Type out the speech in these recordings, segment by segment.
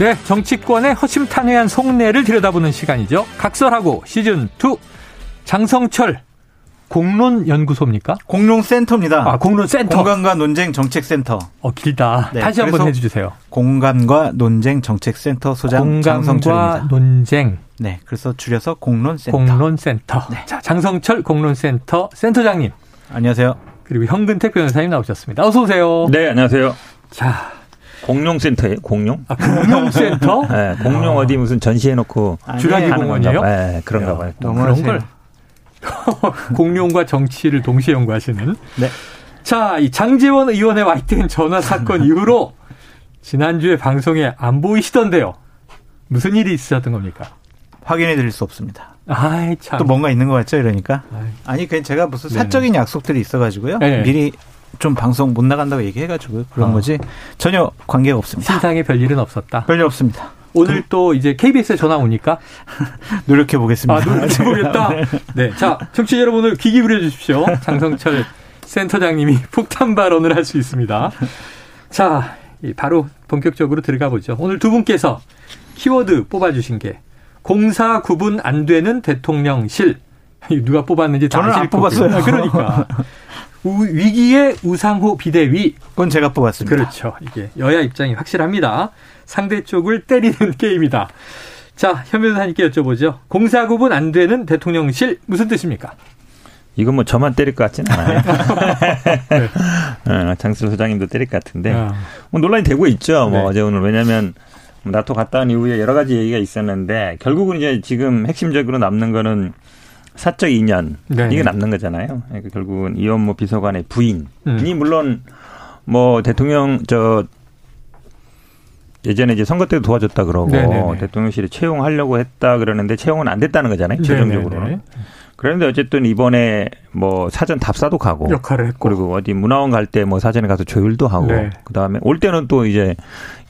네, 정치권의 허심탄회한 속내를 들여다보는 시간이죠. 각설하고 시즌 2 장성철 공론 연구소입니까? 공론 센터입니다. 아, 공론 센터. 공감과 논쟁 정책 센터. 어, 길다. 네, 다시 한번 해 주세요. 공감과 논쟁 정책 센터 소장 공감과 장성철입니다. 논쟁. 네, 그래서 줄여서 공론 센터. 공론 센터. 네. 자, 장성철 공론 센터 센터장님. 안녕하세요. 그리고 현근택 변호사님 나오셨습니다. 어서 오세요. 네, 안녕하세요. 자, 공룡센터예요, 공룡? 아, 공룡센터? 네, 공룡 아. 어디 무슨 전시해놓고. 주라기 공원이에요? 네, 그런가 봐요. 그런 걸. 공룡과 정치를 동시에 연구하시는. 네. 자, 이 장재원 의원의 와이트인 전화 사건 이후로 지난주에 방송에 안 보이시던데요. 무슨 일이 있으셨던 겁니까? 확인해 드릴 수 없습니다. 아이, 참. 또 뭔가 있는 것 같죠, 이러니까? 아이. 아니, 그 제가 무슨 사적인 네네. 약속들이 있어가지고요. 네 미리 좀 방송 못 나간다고 얘기해가지고 그런 어. 거지 전혀 관계가 없습니다. 신상에 별 일은 없었다. 별일 없습니다. 오늘 또 이제 KBS에 전화 오니까 노력해 보겠습니다. 아, 노력해 보겠다. 네. 네. 자, 청취자 여러분 오늘 귀 기울여 주십시오. 장성철 센터장님이 폭탄 발언을 할 수 있습니다. 자, 바로 본격적으로 들어가 보죠. 오늘 두 분께서 키워드 뽑아 주신 게 공사 구분 안 되는 대통령실 누가 뽑았는지 다 저는 안 뽑았어요. 아, 그러니까 위기의 우상호 비대위. 그건 제가 뽑았습니다. 그렇죠. 이게 여야 입장이 확실합니다. 상대 쪽을 때리는 게임이다. 자, 현 변호사님께 여쭤보죠. 공사 구분 안 되는 대통령실 무슨 뜻입니까? 이건 뭐 저만 때릴 것 같지는 않아요. 네. 어, 장수 소장님도 때릴 것 같은데 어. 뭐 논란이 되고 있죠. 뭐 네. 어제 오늘 왜냐하면 나토 갔다 온 이후에 여러 가지 얘기가 있었는데 결국은 이제 지금 핵심적으로 남는 거는 사적 인연 네 이게 남는 거잖아요. 그러니까 결국은 이원모 비서관의 부인이 음. 물론 뭐 대통령 저 예전에 이제 선거 때도 도와줬다 그러고 네네네. 대통령실에 채용하려고 했다 그러는데 채용은 안 됐다는 거잖아요. 최종적으로는. 그런데 어쨌든 이번에 뭐 사전 답사도 가고 역할을 했고 그리고 어디 문화원 갈 때 뭐 사전에 가서 조율도 하고 네. 그다음에 올 때는 또 이제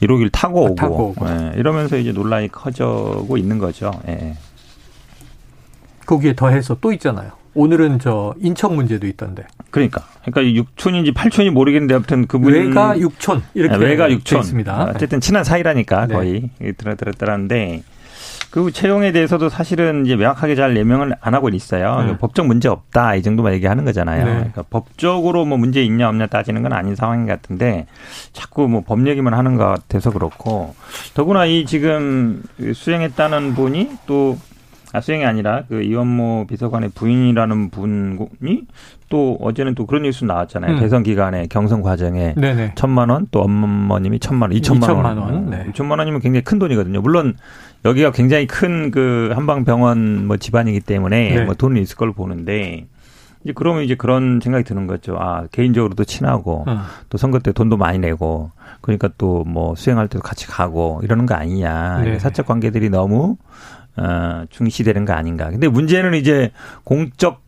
1호길 타고 오고, 타고 오고. 예, 이러면서 이제 논란이 커져고 있는 거죠. 예. 거기에 더해서 또 있잖아요. 오늘은 저 인천 문제도 있던데. 그러니까. 그러니까 육촌인지 팔촌이 모르겠는데 아무튼 그분 외가 육촌 이렇게 네, 외가 육촌 있습니다. 어쨌든 친한 사이라니까 네. 거의 들어 들었더라는데 그 채용에 대해서도 사실은 이제 명확하게 잘 예명을 안 하고 있어요. 네. 법적 문제 없다 이 정도만 얘기하는 거잖아요. 네. 그러니까 법적으로 뭐 문제 있냐 없냐 따지는 건 아닌 상황인 것 같은데 자꾸 뭐 법 얘기만 하는 것 같아서 그렇고 더구나 이 지금 수행했다는 분이 또 아, 수행이 아니라 그 이원모 비서관의 부인이라는 분이 또 어제는 또 그런 뉴스 나왔잖아요. 음. 대선 기간에 경선 과정에 네네. 천만 원, 또 어머님이 천만 원, 이천만 원. 원. 네. 이천만 원이면 굉장히 큰 돈이거든요. 물론 여기가 굉장히 큰 그 한방병원 뭐 집안이기 때문에 네. 뭐 돈이 있을 걸로 보는데 이제 그러면 이제 그런 생각이 드는 거죠. 아, 개인적으로도 친하고 어. 또 선거 때 돈도 많이 내고 그러니까 또 뭐 수행할 때도 같이 가고 이러는 거 아니냐. 네. 사적 관계들이 너무 어, 중시되는 거 아닌가. 근데 문제는 이제 공적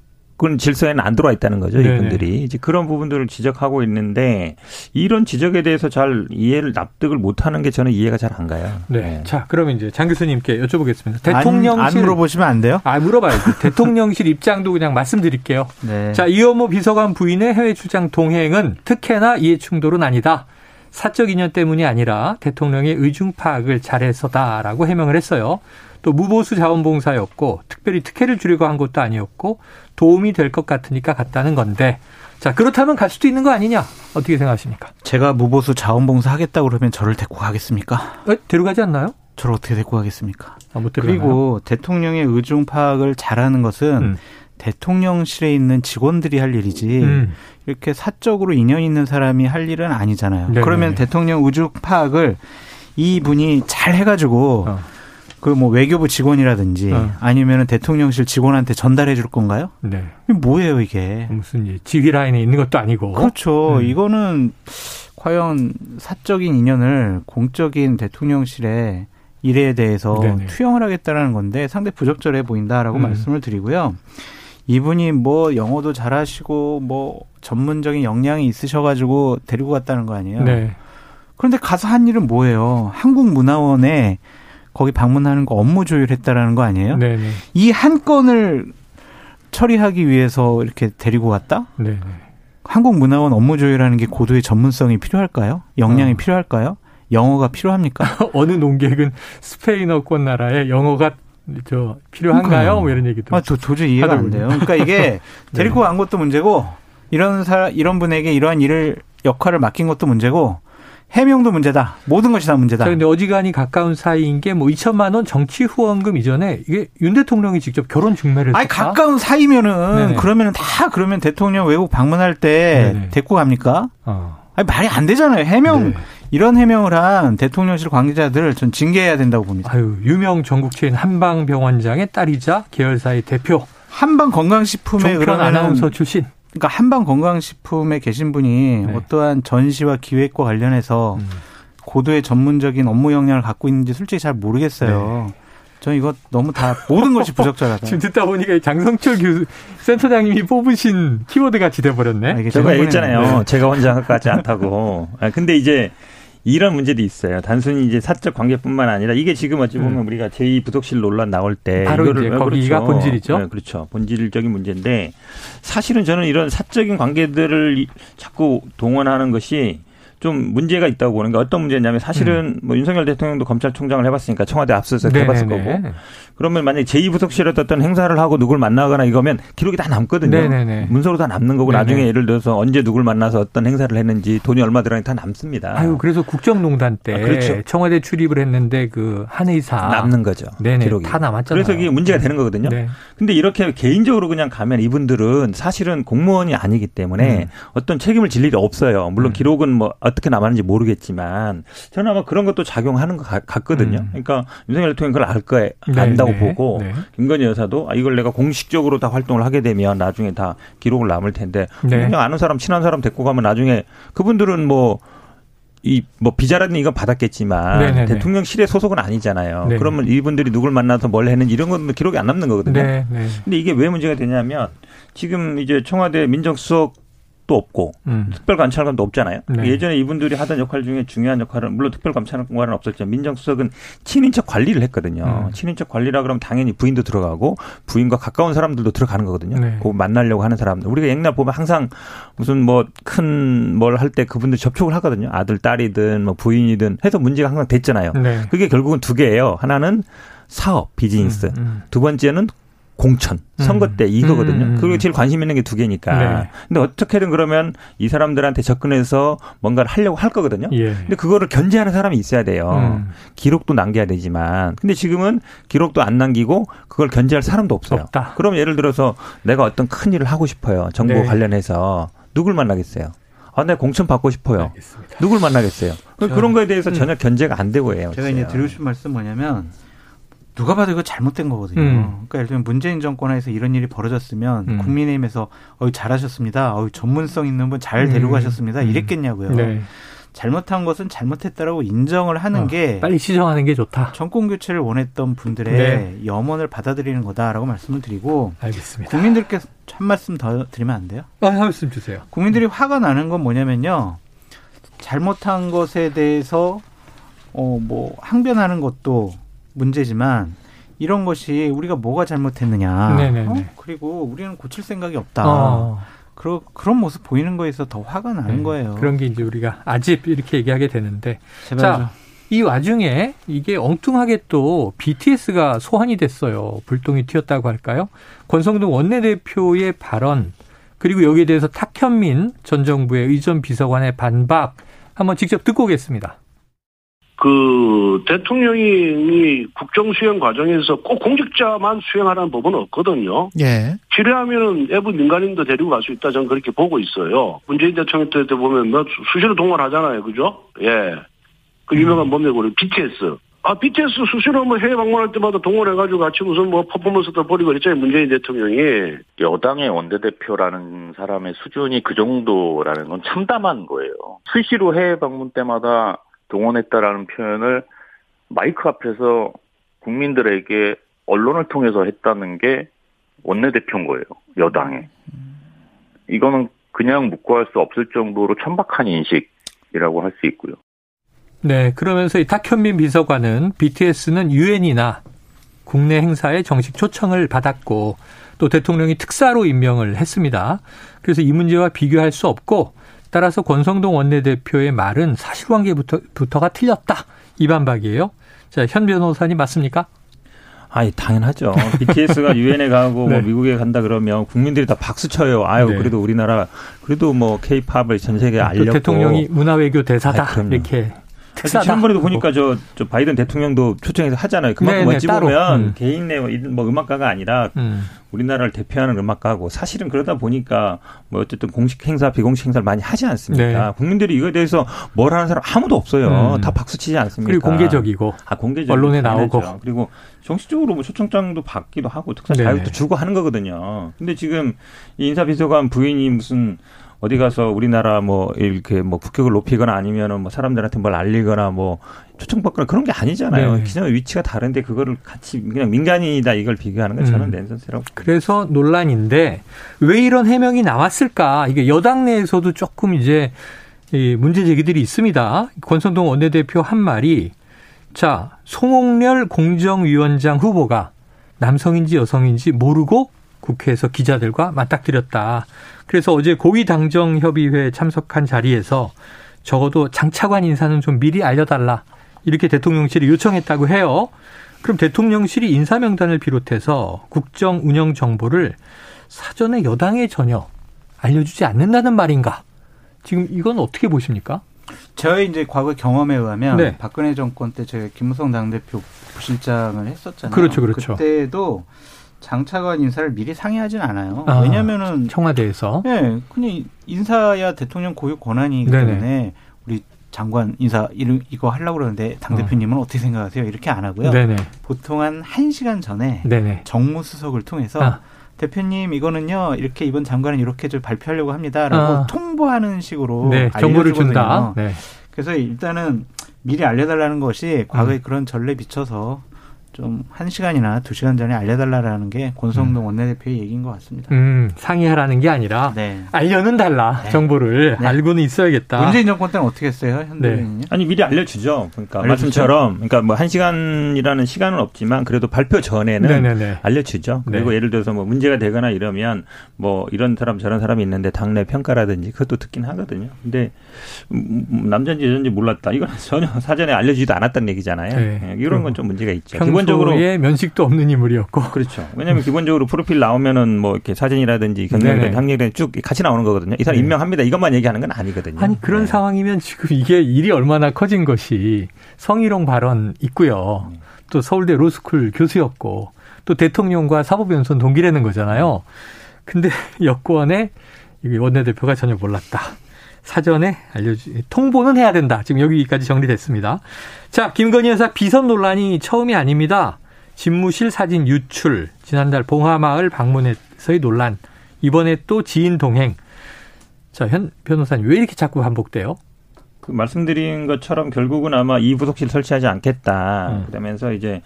은 질서에는 안 들어와 있다는 거죠, 네네. 이분들이. 이제 그런 부분들을 지적하고 있는데 이런 지적에 대해서 잘 이해를 납득을 못 하는 게 저는 이해가 잘 안 가요. 네. 네. 자, 그러면 이제 장 교수님께 여쭤보겠습니다. 대통령실 안, 안 물어보시면 안 돼요? 아, 물어봐야죠. 대통령실 입장도 그냥 말씀드릴게요. 네. 자, 이원모 비서관 부인의 해외 출장 동행은 특혜나 이해 충돌은 아니다. 사적 인연 때문이 아니라 대통령의 의중 파악을 잘해서다라고 해명을 했어요. 또 무보수 자원봉사였고 특별히 특혜를 주려고 한 것도 아니었고 도움이 될 것 같으니까 갔다는 건데 자 그렇다면 갈 수도 있는 거 아니냐 어떻게 생각하십니까? 제가 무보수 자원봉사 하겠다고 그러면 저를 데리고 가겠습니까? 에? 데려가지 않나요? 저를 어떻게 데리고 가겠습니까? 아, 못 그리고 대통령의 의중 파악을 잘하는 것은 음. 대통령실에 있는 직원들이 할 일이지 음. 이렇게 사적으로 인연 있는 사람이 할 일은 아니잖아요. 네네. 그러면 대통령 의중 파악을 이 분이 잘 해가지고 어. 그뭐 외교부 직원이라든지 어. 아니면은 대통령실 직원한테 전달해 줄 건가요? 네. 이게 뭐예요, 이게? 무슨 지휘 라인에 있는 것도 아니고. 그렇죠. 음. 이거는 과연 사적인 인연을 공적인 대통령실에 일에 대해서 네네. 투영을 하겠다라는 건데 상당히 부적절해 보인다라고 음. 말씀을 드리고요. 이분이 뭐 영어도 잘하시고 뭐 전문적인 역량이 있으셔가지고 데리고 갔다는 거 아니에요. 네. 그런데 가서 한 일은 뭐예요? 한국문화원에 거기 방문하는 거 업무 조율했다라는 거 아니에요? 이한 건을 처리하기 위해서 이렇게 데리고 갔다? 네네. 한국문화원 업무 조율하는 게 고도의 전문성이 필요할까요? 역량이 어. 필요할까요? 영어가 필요합니까? 어느 농객은 스페인어권 나라에 영어가 저 필요한가요? 뭐 이런 얘기도. 아, 도, 도저히 이해가 안 돼요. 그러니까 이게 데리고 간 것도 문제고 이런 사람 이런 분에게 이러한 일을 역할을 맡긴 것도 문제고 해명도 문제다. 모든 것이 다 문제다. 그런데 어지간히 가까운 사이인 게 뭐 2천만 원 정치 후원금 이전에 이게 윤 대통령이 직접 결혼 중매를 아니 했다? 가까운 사이면은 네네. 그러면은 다 그러면 대통령 외국 방문할 때 네네. 데리고 갑니까? 어. 아니 말이 안 되잖아요. 해명 네. 이런 해명을 한 대통령실 관계자들 전 징계해야 된다고 봅니다. 아유, 유명 전국 체인 한방병원장의 딸이자 계열사의 대표. 한방 건강식품의 그런 아나운서 출신. 그러니까 한방 건강식품에 계신 분이 네. 어떠한 전시와 기획과 관련해서 음. 고도의 전문적인 업무 역량을 갖고 있는지 솔직히 잘 모르겠어요. 네. 저는 이거 너무 다 모든 것이 부적절하다. 지금 듣다 보니까 장성철 교수 센터장님이 뽑으신 키워드 같이 돼버렸네. 아, 제가 얘기했잖아요. 네. 제가 혼자 까지 않다고. 아, 근데 이제 이런 문제도 있어요. 단순히 이제 사적 관계뿐만 아니라 이게 지금 어찌 보면 음. 우리가 제2 부속실 논란 나올 때 바로 이거를 이제 거기가 그렇죠. 본질이죠. 네, 그렇죠. 본질적인 문제인데 사실은 저는 이런 사적인 관계들을 자꾸 동원하는 것이 좀 문제가 있다고 보는 게 어떤 문제냐면 사실은 음. 뭐 윤석열 대통령도 검찰총장을 해봤으니까 청와대 압수수색 해봤을 거고 그러면 만약에 제2부속실에 어떤 행사를 하고 누굴 만나거나 이거면 기록이 다 남거든요. 네네네. 문서로 다 남는 거고 네네. 나중에 예를 들어서 언제 누굴 만나서 어떤 행사를 했는지 돈이 얼마 들어가는지 다 남습니다. 아유 그래서 국정농단 때 아, 그렇죠. 청와대 출입을 했는데 그 한 의사 남는 거죠. 네네. 기록이 다 남았잖아요. 그래서 이게 문제가 되는 거거든요. 네. 근데 이렇게 개인적으로 그냥 가면 이분들은 사실은 공무원이 아니기 때문에 음. 어떤 책임을 질 일이 없어요. 물론 음. 기록은 뭐 어떻게 남았는지 모르겠지만 저는 아마 그런 것도 작용하는 것 같거든요. 음. 그러니까 윤석열 대통령 그걸 알 거에 네, 안다 고 네, 보고 네. 김건희 여사도 아, 이걸 내가 공식적으로 다 활동을 하게 되면 나중에 다 기록을 남을 텐데 네. 그냥 아는 사람 친한 사람 데리고 가면 나중에 그분들은 뭐 이뭐 비자라든 이건 받았겠지만 네네네. 대통령실의 소속은 아니잖아요. 네 그러면 이분들이 누굴 만나서 뭘 했는지 이런 건 기록이 안 남는 거거든요. 네 근데 이게 왜 문제가 되냐면 지금 이제 청와대 민정수석 도 없고 음. 특별감찰관도 없잖아요. 네. 예전에 이분들이 하던 역할 중에 중요한 역할은 물론 특별감찰관은 없었지만 민정수석은 친인척 관리를 했거든요. 음. 친인척 관리라 그러면 당연히 부인도 들어가고 부인과 가까운 사람들도 들어가는 거거든요. 네. 그 만나려고 하는 사람들. 우리가 옛날 보면 항상 무슨 뭐 큰 뭘 할 때 그분들 접촉을 하거든요. 아들, 딸이든 뭐 부인이든 해서 문제가 항상 됐잖아요. 네. 그게 결국은 두 개예요. 하나는 사업, 비즈니스. 음, 음. 두 번째는 공천 선거 때 음. 이거거든요. 음. 그리고 제일 관심 있는 게 두 개니까. 네. 근데 어떻게든 그러면 이 사람들한테 접근해서 뭔가를 하려고 할 거거든요. 예. 근데 그거를 견제하는 사람이 있어야 돼요. 음. 기록도 남겨야 되지만. 근데 지금은 기록도 안 남기고 그걸 견제할 사람도 없어요. 없다. 그럼 예를 들어서 내가 어떤 큰 일을 하고 싶어요. 정보 네. 관련해서 누굴 만나겠어요? 아, 내가 공천 받고 싶어요. 알겠습니다. 누굴 만나겠어요? 그런 거에 대해서 음. 전혀 견제가 안 되고 해요. 제가 이제 드리고 싶은 말씀 뭐냐면 누가 봐도 이거 잘못된 거거든요. 음. 그러니까 예를 들면 문재인 정권에서 이런 일이 벌어졌으면 음. 국민의힘에서 어유 잘하셨습니다. 어유 전문성 있는 분 잘 데리고 음. 가셨습니다. 음. 이랬겠냐고요. 네. 잘못한 것은 잘못했다라고 인정을 하는 어, 게 빨리 시정하는 게 좋다. 정권 교체를 원했던 분들의 네. 염원을 받아들이는 거다라고 말씀을 드리고 알겠습니다. 국민들께 한 말씀 더 드리면 안 돼요? 아, 한 말씀 주세요. 국민들이 화가 나는 건 뭐냐면요. 잘못한 것에 대해서 어 뭐 항변하는 것도 문제지만 이런 것이 우리가 뭐가 잘못했느냐. 어? 그리고 우리는 고칠 생각이 없다. 어. 그런 그런 모습 보이는 거에서 더 화가 나는 네. 거예요. 그런 게 이제 우리가 아집 이렇게 얘기하게 되는데. 자, 이 와중에 이게 엉뚱하게 또 BTS가 소환이 됐어요. 불똥이 튀었다고 할까요? 권성동 원내대표의 발언 그리고 여기에 대해서 탁현민 전 정부의 의전 비서관의 반박 한번 직접 듣고 오겠습니다. 그 대통령이 국정 수행 과정에서 꼭 공직자만 수행하라는 법은 없거든요. 예. 필요하면은 외부 민간인도 데리고 갈 수 있다 저는 그렇게 보고 있어요. 문재인 대통령 때 보면 뭐 수시로 동원하잖아요, 그죠? 예. 그 유명한 뭡니까 우리 BTS. 아, BTS 수시로 뭐 해외 방문할 때마다 동원해가지고 같이 무슨 뭐 퍼포먼스도 벌이고 그랬잖아요, 문재인 대통령이. 여당의 원내대표라는 사람의 수준이 그 정도라는 건 참담한 거예요. 수시로 해외 방문 때마다 동원했다라는 표현을 마이크 앞에서 국민들에게 언론을 통해서 했다는 게 원내대표인 거예요. 여당에. 이거는 그냥 묵고할 수 없을 정도로 천박한 인식이라고 할 수 있고요. 네, 그러면서 이 탁현민 비서관은 BTS는 유엔이나 국내 행사에 정식 초청을 받았고 또 대통령이 특사로 임명을 했습니다. 그래서 이 문제와 비교할 수 없고 따라서 권성동 원내대표의 말은 사실관계부터가 틀렸다. 이 반박이에요. 자, 현 변호사님 맞습니까? 아니 당연하죠. BTS가 유엔에 가고 뭐 네. 뭐 미국에 간다 그러면 국민들이 다 박수 쳐요. 아유 네. 그래도 우리나라 그래도 뭐 K-팝을 전 세계에 알렸고 대통령이 문화외교 대사다 아이, 이렇게 특사다. 지난번에도 보니까 저, 저 바이든 대통령도 초청해서 하잖아요. 그만큼 네네, 어찌 보면 음. 개인의 뭐 음악가가 아니라 음. 우리나라를 대표하는 음악가고 사실은 그러다 보니까 뭐 어쨌든 공식 행사, 비공식 행사를 많이 하지 않습니까? 네. 국민들이 이거에 대해서 뭘 하는 사람 아무도 없어요. 음. 다 박수치지 않습니까? 그리고 공개적이고. 아, 공개적 언론에 나오고. 그리고 정식적으로 뭐 초청장도 받기도 하고 특사 자격도 주고 하는 거거든요. 근데 지금 이 인사비서관 부인이 무슨 어디 가서 우리나라 뭐 이렇게 뭐 국격을 높이거나 아니면은 뭐 사람들한테 뭘 알리거나 뭐 초청받거나 그런 게 아니잖아요. 네. 기존 위치가 다른데 그거를 같이 그냥 민간인이다 이걸 비교하는 건 저는 음. 낸선세라고. 그래서 논란인데 왜 이런 해명이 나왔을까? 이게 여당 내에서도 조금 이제 이 문제 제기들이 있습니다. 권선동 원내대표 한 말이 자 송옥렬 공정위원장 후보가 남성인지 여성인지 모르고 국회에서 기자들과 맞닥뜨렸다. 그래서 어제 고위당정협의회에 참석한 자리에서 적어도 장차관 인사는 좀 미리 알려달라. 이렇게 대통령실이 요청했다고 해요. 그럼 대통령실이 인사명단을 비롯해서 국정 운영 정보를 사전에 여당에 전혀 알려주지 않는다는 말인가? 지금 이건 어떻게 보십니까? 저희 이제 과거 경험에 의하면 네. 박근혜 정권 때 제가 김무성 당대표 부실장을 했었잖아요. 그렇죠, 그렇죠. 그때도 장차관 인사를 미리 상의하진 않아요. 아, 왜냐면은 청와대에서 네, 그냥 인사야 대통령 고유 권한이기 때문에 네네. 우리 장관 인사 이거 하려고 그러는데 당 대표님은 어. 떻게 생각하세요? 이렇게 안 하고요. 네네. 보통 한 1시간 전에 네네. 정무수석을 통해서 아. 대표님 이거는요 이렇게 이번 장관은 이렇게 좀 발표하려고 합니다라고 아. 통보하는 식으로 네, 정보를 준다. 네. 그래서 일단은 미리 알려달라는 것이 과거에 음. 그런 전례 비춰서 좀 한 시간이나 두 시간 전에 알려달라라는 게 권성동 음. 원내대표의 얘기인 것 같습니다. 음, 상의하라는 게 아니라 네. 알려는 달라 네. 정보를 네. 알고는 있어야겠다. 문재인 정권 때는 어떻게 했어요, 현대인은요? 네. 아니 미리 알려주죠. 그러니까 알려주죠? 말씀처럼 그러니까 뭐 한 시간이라는 시간은 없지만 그래도 발표 전에는 네네네. 알려주죠. 그리고 네. 예를 들어서 뭐 문제가 되거나 이러면 뭐 이런 사람 저런 사람이 있는데 당내 평가라든지 그것도 듣긴 하거든요. 근데 음, 음, 남자인지 여자인지 몰랐다. 이건 전혀 사전에 알려주지도 않았다는 얘기잖아요. 네. 이런 건 좀 문제가 있죠. 기본 적으로 면식도 없는 인물이었고 그렇죠. 왜냐하면 기본적으로 프로필 나오면은 뭐 이렇게 사진이라든지 경력이라든지 학력이라든지 쭉 같이 나오는 거거든요. 이 사람 네. 임명합니다. 이것만 얘기하는 건 아니거든요. 아니 그런 네. 상황이면 지금 이게 일이 얼마나 커진 것이 성희롱 발언 있고요. 또 서울대 로스쿨 교수였고 또 대통령과 사법연수원 동기라는 거잖아요. 근데 여권에 원내대표가 전혀 몰랐다. 사전에 알려주, 통보는 해야 된다. 지금 여기까지 정리됐습니다. 자, 김건희 여사 비선 논란이 처음이 아닙니다. 집무실 사진 유출, 지난달 봉하마을 방문에서의 논란, 이번에 또 지인 동행. 자, 현 변호사님, 왜 이렇게 자꾸 반복돼요? 그 말씀드린 것처럼 결국은 아마 이 부속실 설치하지 않겠다. 음. 그러면서 이제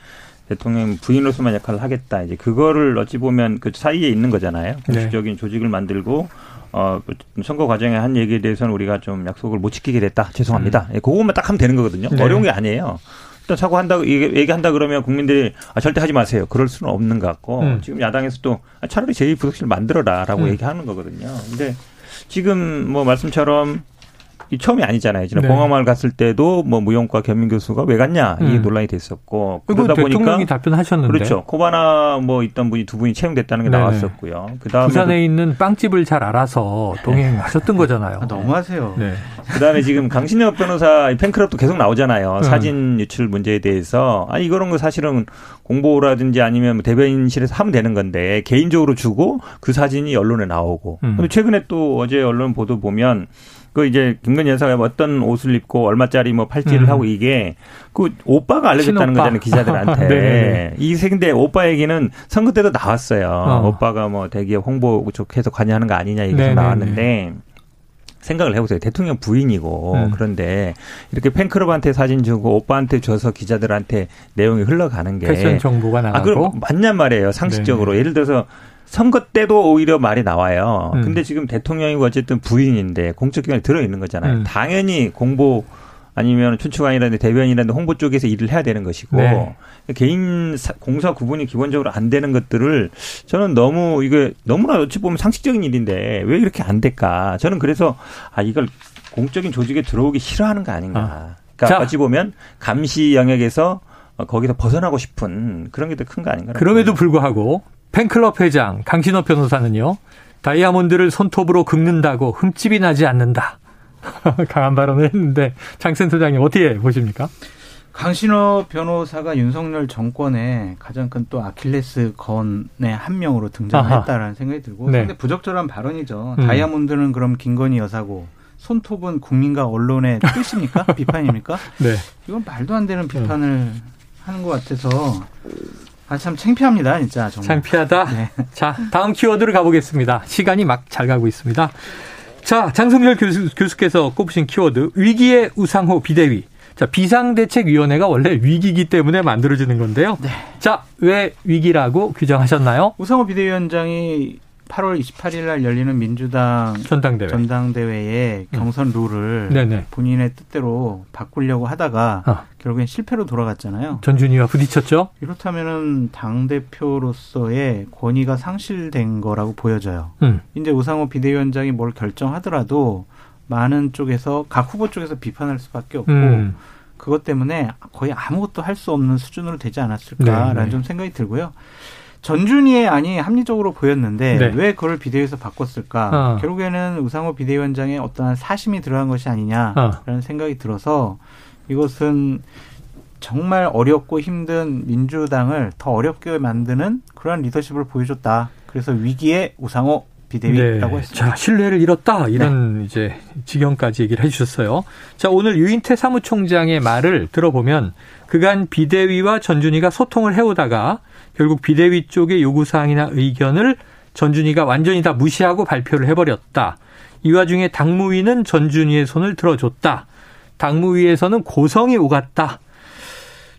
대통령 부인으로서만 역할을 하겠다. 이제 그거를 어찌 보면 그 사이에 있는 거잖아요. 네. 공식적인 네. 조직을 만들고 어, 선거 과정에 한 얘기에 대해서는 우리가 좀 약속을 못 지키게 됐다. 죄송합니다. 음. 예, 그것만 딱 하면 되는 거거든요. 네. 어려운 게 아니에요. 일단 사과한다, 얘기한다 그러면 국민들이 아, 절대 하지 마세요. 그럴 수는 없는 것 같고 음. 지금 야당에서도 아, 차라리 제2부속실 만들어라라고 음. 얘기하는 거거든요. 근데 지금 뭐 말씀처럼 이 처음이 아니잖아요. 지난 네. 봉화마을 갔을 때도 뭐 무용과 겸임 교수가 왜 갔냐 이 음. 논란이 됐었고 그러다 보니까 답변하셨는데 그렇죠. 코바나 뭐 있던 분이 두 분이 채용됐다는 게 네. 나왔었고요. 그다음에 부산에 있는 빵집을 잘 알아서 동행하셨던 네. 거잖아요. 아, 너무하세요. 네. 그다음에 지금 강신엽 변호사 팬클럽도 계속 나오잖아요. 음. 사진 유출 문제에 대해서 아니 이거는 그 사실은 공보라든지 아니면 뭐 대변인실에서 하면 되는 건데 개인적으로 주고 그 사진이 언론에 나오고. 음. 근데 최근에 또 어제 언론 보도 보면 그 이제 김건희 여사가 어떤 옷을 입고 얼마짜리 뭐 팔찌를 음. 하고 이게 그 오빠가 알려줬다는 친오빠. 거잖아요 기자들한테. 네. 이 근데 오빠 얘기는 선거 때도 나왔어요. 어. 오빠가 뭐 대기업 홍보 쪽에서 관여하는 거 아니냐 얘기가 나왔는데 생각을 해보세요. 대통령 부인이고 음. 그런데 이렇게 팬클럽한테 사진 주고 오빠한테 줘서 기자들한테 내용이 흘러가는 게 패션 정보가 나가고 아, 맞냔 말이에요. 상식적으로 네. 예를 들어서 선거 때도 오히려 말이 나와요. 음. 근데 지금 대통령이고 어쨌든 부인인데 공적 기관에 들어 있는 거잖아요. 음. 당연히 공보 아니면 춘추관이라든지 대변이라든지 홍보 쪽에서 일을 해야 되는 것이고 네. 개인 공사 구분이 기본적으로 안 되는 것들을 저는 너무 이게 너무나 어찌 보면 상식적인 일인데 왜 이렇게 안 될까? 저는 그래서 아 이걸 공적인 조직에 들어오기 싫어하는 거 아닌가? 아. 그러니까 자. 어찌 보면 감시 영역에서 거기서 벗어나고 싶은 그런 게 더 큰 거 아닌가? 그럼에도 불구하고 팬클럽 회장 강신호 변호사는요. 다이아몬드를 손톱으로 긁는다고 흠집이 나지 않는다. 강한 발언을 했는데 장 센터장님 어떻게 보십니까? 강신호 변호사가 윤석열 정권의 가장 큰 또 아킬레스 건의 한 명으로 등장했다라는 생각이 들고 네. 근데 부적절한 발언이죠. 음. 다이아몬드는 그럼 김건희 여사고 손톱은 국민과 언론의 뜻입니까? 비판입니까? 네. 이건 말도 안 되는 비판을 음. 하는 것 같아서 아, 참 창피합니다, 진짜. 정말. 창피하다? 네. 자, 다음 키워드를 가보겠습니다. 시간이 막 잘 가고 있습니다. 자, 장성열 교수, 교수께서 꼽으신 키워드, 위기의 우상호 비대위. 자, 비상대책위원회가 원래 위기기 때문에 만들어지는 건데요. 네. 자, 왜 위기라고 규정하셨나요? 우상호 비대위원장이 8월 28일 날 열리는 민주당 전당대회. 전당대회의 음. 경선 룰을 네네. 본인의 뜻대로 바꾸려고 하다가 어. 결국엔 실패로 돌아갔잖아요. 전준희와 부딪혔죠. 이렇다면은 당 대표로서의 권위가 상실된 거라고 보여져요. 음. 이제 우상호 비대위원장이 뭘 결정하더라도 많은 쪽에서 각 후보 쪽에서 비판할 수밖에 없고 음. 그것 때문에 거의 아무것도 할 수 없는 수준으로 되지 않았을까라는 네 네. 좀 생각이 들고요. 전준희의 안이 합리적으로 보였는데 네. 왜 그걸 비대위에서 바꿨을까? 어. 결국에는 우상호 비대위원장의 어떠한 사심이 들어간 것이 아니냐라는 어. 생각이 들어서 이것은 정말 어렵고 힘든 민주당을 더 어렵게 만드는 그러한 리더십을 보여줬다. 그래서 위기의 우상호 비대위라고 네. 했습니다. 자, 신뢰를 잃었다. 이런 네. 이제 지경까지 얘기를 해 주셨어요. 자, 오늘 유인태 사무총장의 말을 들어보면 그간 비대위와 전준희가 소통을 해오다가 결국 비대위 쪽의 요구사항이나 의견을 전준희가 완전히 다 무시하고 발표를 해버렸다. 이 와중에 당무위는 전준희의 손을 들어줬다. 당무위에서는 고성이 오갔다.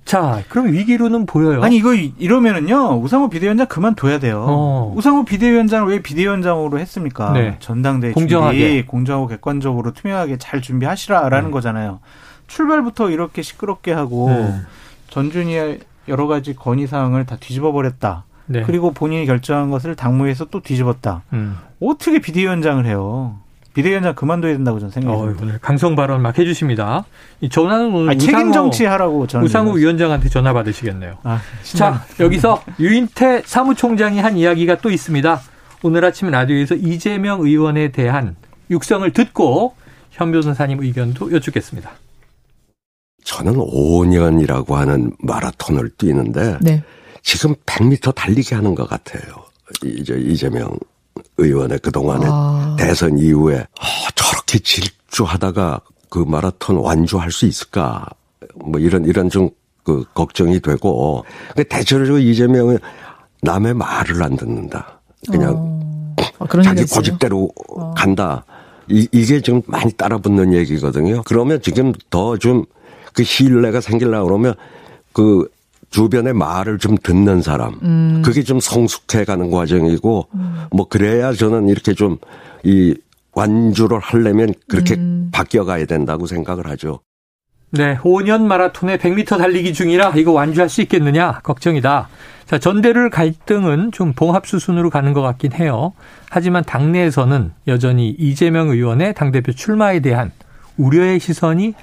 자, 그럼 위기로는 보여요. 아니 이거 이러면은요 우상호 비대위원장 그만둬야 돼요. 어. 우상호 비대위원장을 왜 비대위원장으로 했습니까? 네. 전당대회 공정하게 준비, 공정하고 객관적으로 투명하게 잘 준비하시라라는 네. 거잖아요. 출발부터 이렇게 시끄럽게 하고 네. 전준희의 여러 가지 건의 사항을 다 뒤집어 버렸다. 네. 그리고 본인이 결정한 것을 당무에서 또 뒤집었다. 음. 어떻게 비대위원장을 해요? 비대위원장 그만둬야 된다고 저는 생각합니다. 어, 강성 발언 막 해주십니다. 이 전화는 오늘 아니, 책임 정치하라고 저는 우상호 위원장한테 전화 받으시겠네요. 아, 자 여기서 유인태 사무총장이 한 이야기가 또 있습니다. 오늘 아침 라디오에서 이재명 의원에 대한 육성을 듣고 현 변호사님 의견도 여쭙겠습니다. 저는 5년이라고 하는 마라톤을 뛰는데 네. 지금 100m 달리기 하는 것 같아요. 이제 이재명 의원의 그동안에 아. 대선 이후에 어, 저렇게 질주하다가 그 마라톤 완주할 수 있을까? 뭐 이런 이런 좀 그 걱정이 되고 대체적으로 이재명은 남의 말을 안 듣는다. 그냥 어. 아, 자기 고집대로 어. 간다. 이, 이게 좀 많이 따라붙는 얘기거든요. 그러면 지금 더 좀 그 신뢰가 생기려고 그러면 그 주변의 말을 좀 듣는 사람. 음. 그게 좀 성숙해 가는 과정이고, 음. 뭐, 그래야 저는 이렇게 좀 이 완주를 하려면 그렇게 음. 바뀌어 가야 된다고 생각을 하죠. 네, 5년 마라톤에 100m 달리기 중이라 이거 완주할 수 있겠느냐 걱정이다. 자, 전대를 갈등은 좀 봉합 수순으로 가는 것 같긴 해요. 하지만 당내에서는 여전히 이재명 의원의 당대표 출마에 대한 우려의 시선이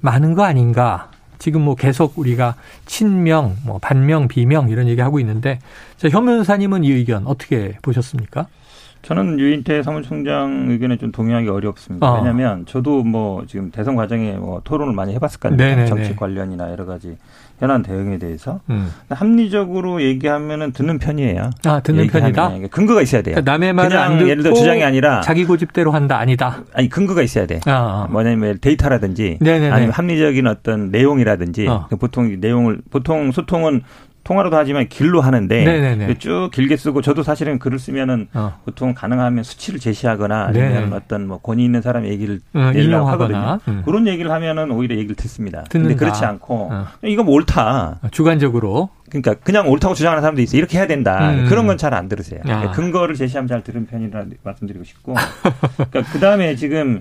많은 거 아닌가. 지금 뭐 계속 우리가 친명, 뭐 반명, 비명 이런 얘기 하고 있는데 자, 현 변호사님은 이 의견 어떻게 보셨습니까? 저는 유인태 사무총장 의견에 좀 동의하기 어렵습니다. 어. 왜냐하면 저도 뭐 지금 대선 과정에 뭐 토론을 많이 해봤을 거 아닙니까? 정책 관련이나 여러 가지 현안 대응에 대해서 음. 합리적으로 얘기하면은 듣는 편이에요. 아 듣는 편이다. 근거가 있어야 돼요. 그러니까 남의 말을 안 듣고 예를 들어 주장이 아니라 자기 고집대로 한다 아니다. 아니 근거가 있어야 돼. 아, 아. 뭐냐면 데이터라든지 네네네. 아니면 합리적인 어떤 내용이라든지 어. 그 보통 내용을 보통 소통은 통화로도 하지만 글로 하는데 네네네. 쭉 길게 쓰고 저도 사실은 글을 쓰면은 어. 보통 가능하면 수치를 제시하거나 아니면 네네. 어떤 뭐 권위 있는 사람 얘기를 어, 내려고 하거든요. 음. 그런 얘기를 하면은 오히려 얘기를 듣습니다. 듣는다. 근데 그렇지 않고 어. 이거 뭐 옳다. 아, 주관적으로. 그러니까 그냥 옳다고 주장하는 사람도 있어요. 이렇게 해야 된다. 음. 그런 건 잘 안 들으세요. 아. 근거를 제시하면 잘 들은 편이라 말씀드리고 싶고. 그러니까 그 다음에 지금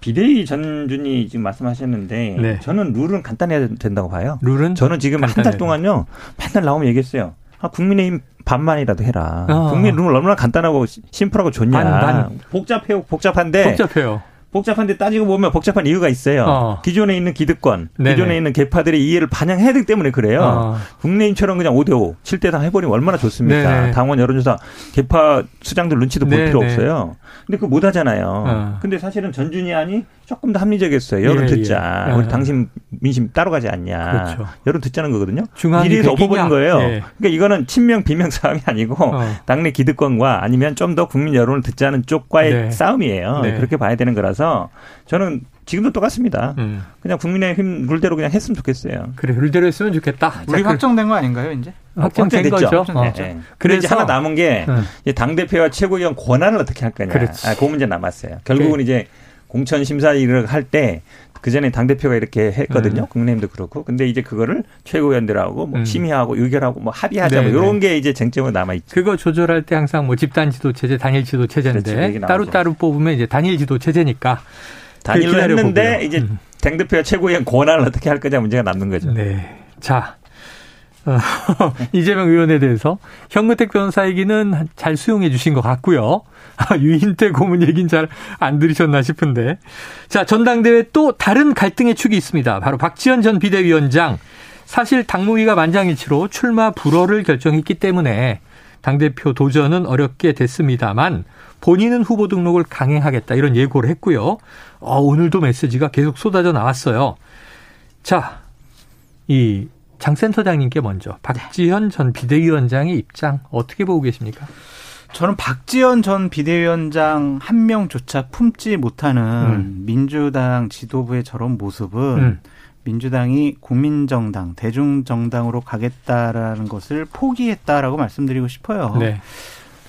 비대위 전준이 지금 말씀하셨는데 네. 저는 룰은 간단해야 된다고 봐요. 룰은 저는 지금 한 달 동안요 맨날 나오면 얘기했어요. 아, 국민의힘 반만이라도 해라. 어. 국민 룰 얼마나 간단하고 심플하고 좋냐. 반, 반. 복잡해요, 복잡한데. 복잡해요. 복잡한데 따지고 보면 복잡한 이유가 있어요. 어. 기존에 있는 기득권, 네네. 기존에 있는 개파들의 이해를 반영해야 되기 때문에 그래요. 어. 국내인처럼 그냥 5대5, 7대4 해버리면 얼마나 좋습니까? 네네. 당원 여론조사, 개파 수장들 눈치도 볼 네네. 필요 없어요. 근데 그거 못 하잖아요. 어. 근데 사실은 전준이 아니 조금 더 합리적이었어요. 여론 예, 듣자. 예. 우리 당신 민심 따로 가지 않냐. 그렇죠. 여론 듣자는 거거든요. 미리에서 엎어버린 거예요. 예. 그러니까 이거는 친명 비명 싸움이 아니고 어. 당내 기득권과 아니면 좀 더 국민 여론을 듣자는 쪽과의 네. 싸움이에요. 네. 그렇게 봐야 되는 거라서 저는 지금도 똑같습니다. 음. 그냥 국민의힘 룰대로 그냥 했으면 좋겠어요. 그래 룰대로 했으면 좋겠다. 우리 확정된 거 아닌가요 이제? 확정된 됐죠. 거죠. 어. 네. 그래서 이제 하나 남은 게 음. 당 대표와 최고위원 권한을 어떻게 할 거냐. 아, 그 문제 남았어요. 결국은 그 이제 공천 심사 일을 할때 그 전에 당 대표가 이렇게 했거든요. 음. 국민의힘도 그렇고. 근데 이제 그거를 최고위원들하고 뭐 음. 심의하고 의결하고 뭐 합의하자 뭐 이런 게 이제 쟁점으로 남아 있죠. 그거 조절할 때 항상 뭐 집단 지도 체제, 단일 지도 체제인데 그렇죠. 따로 따로 뽑으면 이제 단일 지도 체제니까 단일로 했는데 이제 음. 당 대표가 최고위원 권한을 어떻게 할 거냐 문제가 남는 거죠. 네. 자, 어, 이재명 의원에 대해서 현근택 변호사 얘기는 잘 수용해 주신 것 같고요. 아, 유인태 고문 얘기는 잘 안 들으셨나 싶은데. 자, 전당대회 또 다른 갈등의 축이 있습니다. 바로 박지원 전 비대위원장. 사실 당무위가 만장일치로 출마 불허를 결정했기 때문에 당대표 도전은 어렵게 됐습니다만 본인은 후보 등록을 강행하겠다 이런 예고를 했고요. 어, 오늘도 메시지가 계속 쏟아져 나왔어요. 자, 이 장 센터장님께 먼저 박지현 전 비대위원장의 입장 어떻게 보고 계십니까? 저는 박지원 전 비대위원장 한 명조차 품지 못하는 음. 민주당 지도부의 저런 모습은 음. 민주당이 국민정당, 대중정당으로 가겠다라는 것을 포기했다라고 말씀드리고 싶어요. 네.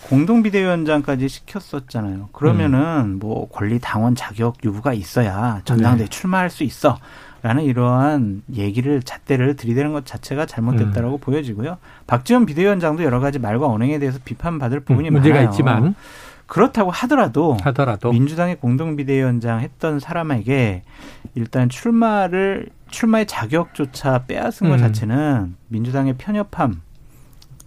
공동비대위원장까지 시켰었잖아요. 그러면은 음. 뭐 권리 당원 자격 유무가 있어야 전당대회 네. 출마할 수 있어. 라는 이러한 얘기를 잣대를 들이대는 것 자체가 잘못됐다라고 음. 보여지고요. 박지원 비대위원장도 여러 가지 말과 언행에 대해서 비판받을 부분이 음, 문제가 많아요. 있지만 그렇다고 하더라도, 하더라도 민주당의 공동 비대위원장 했던 사람에게 일단 출마를 출마의 자격조차 빼앗은 것 음. 자체는 민주당의 편협함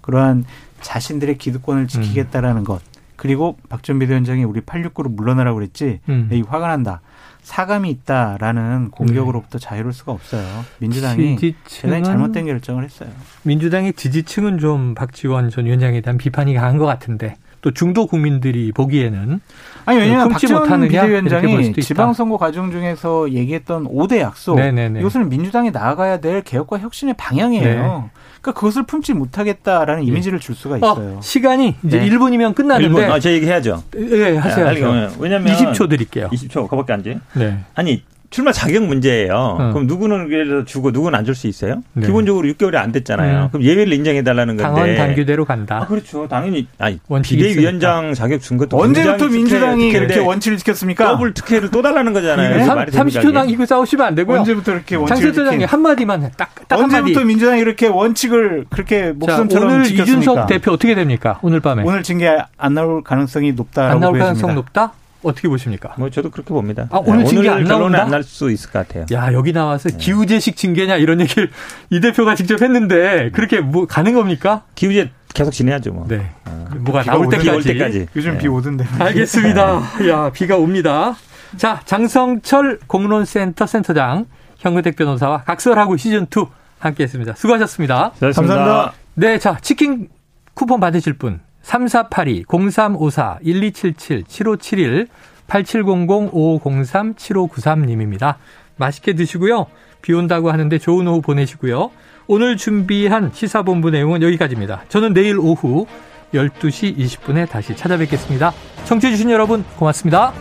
그러한 자신들의 기득권을 지키겠다라는 음. 것 그리고 박지원 비대위원장이 우리 869로 물러나라고 그랬지 음. 이 화가 난다. 사감이 있다라는 공격으로부터 네. 자유로울 수가 없어요. 민주당이 대단히 잘못된 결정을 했어요. 민주당의 지지층은 좀 박지원 전 위원장에 대한 비판이 강한 것 같은데 또 중도 국민들이 보기에는 아니 왜냐하면 박지원 비대위원장이 지방선거 과정 중에서 얘기했던 5대 약속 네네네. 이것을 민주당이 나아가야 될 개혁과 혁신의 방향이에요. 네. 그러니까 그것을 품지 못하겠다라는 네. 이미지를 줄 수가 어, 있어요. 어, 시간이 이제 네. 1분이면 끝나는데. 1분. 아, 저 얘기 해야죠. 네, 하세요. 네, 왜냐면 20초 드릴게요. 20초, 그거밖에 안 돼. 네. 아니, 출마 자격 문제예요. 어. 그럼 누구는 그래서 주고 누구는 안 줄 수 있어요? 네. 기본적으로 6개월이 안 됐잖아요. 음. 그럼 예외를 인정해 달라는 건데. 당원 당규대로 간다. 아, 그렇죠. 당연히 아니 비대위원장 자격 준 것도 언제부터 민주당이 그렇게 원칙을 지켰습니까? 더블 특혜를 또 달라는 거잖아요. 3, 30초 남기고 싸우시면 안 되고요. 언제부터 이렇게 원칙을 장세장이 한마디만 딱, 딱 언제부터 한마디. 민주당이 이렇게 원칙을 그렇게 목숨처럼 오늘 지켰습니까? 이준석 대표 어떻게 됩니까? 오늘 밤에. 오늘 징계 안 나올 가능성이 높다라고 안 나올 가능성 높다? 어떻게 보십니까? 뭐 저도 그렇게 봅니다. 아, 오늘 네, 징계 안 나온다? 안날 수 있을 것 같아요. 야 여기 나와서 네. 기우제식 징계냐 이런 얘기를 이 대표가 직접 했는데 그렇게 뭐 가는 겁니까? 기우제 계속 지내야죠 뭐. 네. 어. 뭐가 나올 때까지. 올 때까지. 요즘 네. 비 오던데. 알겠습니다. 야 비가 옵니다. 자 장성철 공론센터 센터장 현근택 변호사와 각설하고 시즌 2 함께했습니다. 수고하셨습니다. 수고하셨습니다. 감사합니다. 네, 자 치킨 쿠폰 받으실 분 3482-0354-1277-7571 8700-5503-7593님입니다. 맛있게 드시고요. 비 온다고 하는데 좋은 오후 보내시고요. 오늘 준비한 시사본부 내용은 여기까지입니다. 저는 내일 오후 12시 20분에 다시 찾아뵙겠습니다. 청취해주신 여러분 고맙습니다.